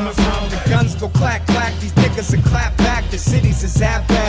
the. The guns go clack clack, these niggas are clap back. The cities is at back.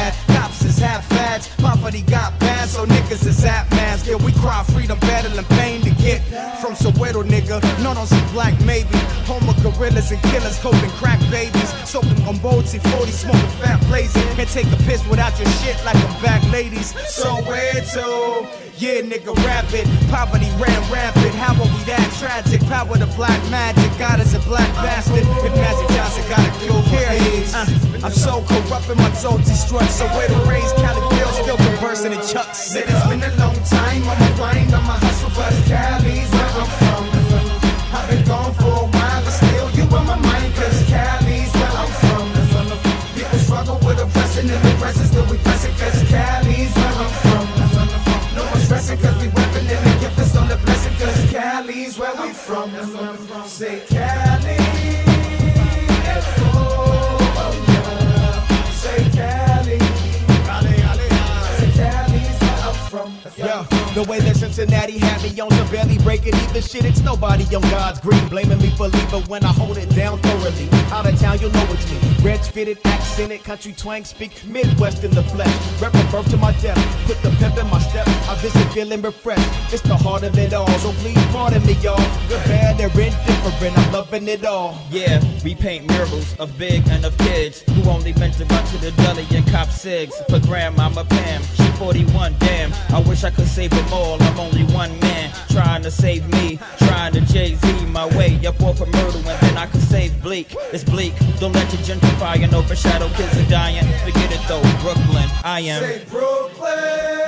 Gorillas and killers, and crack babies. Soaking on boats, 40 smoking fat blazing. Can't take a piss without your shit like a back ladies. Soweto. Yeah, nigga, rap it. Poverty ran rampant. How are we that tragic? Power to black magic. God is a black bastard. If Magic Johnson got a kill for AIDS. Uh, I'm so corrupt in my soul destroyed. So where to raise Cali bills, still conversing in chucks. It's been a long time. I'm a grind, I'm a hustle, for Cali's where Yo, the way that Cincinnati had me on some barely breaking even shit, it's nobody on God's green. Blaming me for leaving when I hold it down thoroughly. Out of town, you'll know it's me. Reds fitted, accented, country twang, speak Midwest in the flesh. Rep birth to my death, put the pep in my step. I visit feeling refreshed. It's the heart of it all, so please pardon me, y'all. Good, bad, or indifferent, I'm loving it all. Yeah, we paint murals of big and of kids who only venture to run to the deli and cop cigs. For grandmama Pam, 41, damn. I wish I could save them all. I'm only one man trying to save me, trying to Jay Z my way up off of Myrtle, and then I could save Bleek. It's bleak, don't let your gentrify and overshadow kids are dying. Forget it though, Brooklyn, I am. Say Brooklyn.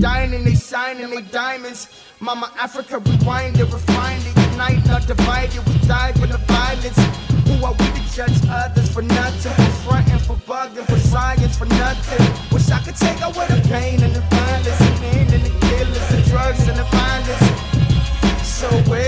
Dining. They shining they diamonds. Mama Africa rewind it, refine it, unite, not divided. We died in the violence. Who are we to judge others for nothing? For fronting, for bugging, for science, for nothing. Wish I could take away the pain and the violence, and pain and the killers, the drugs and the violence. So where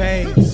about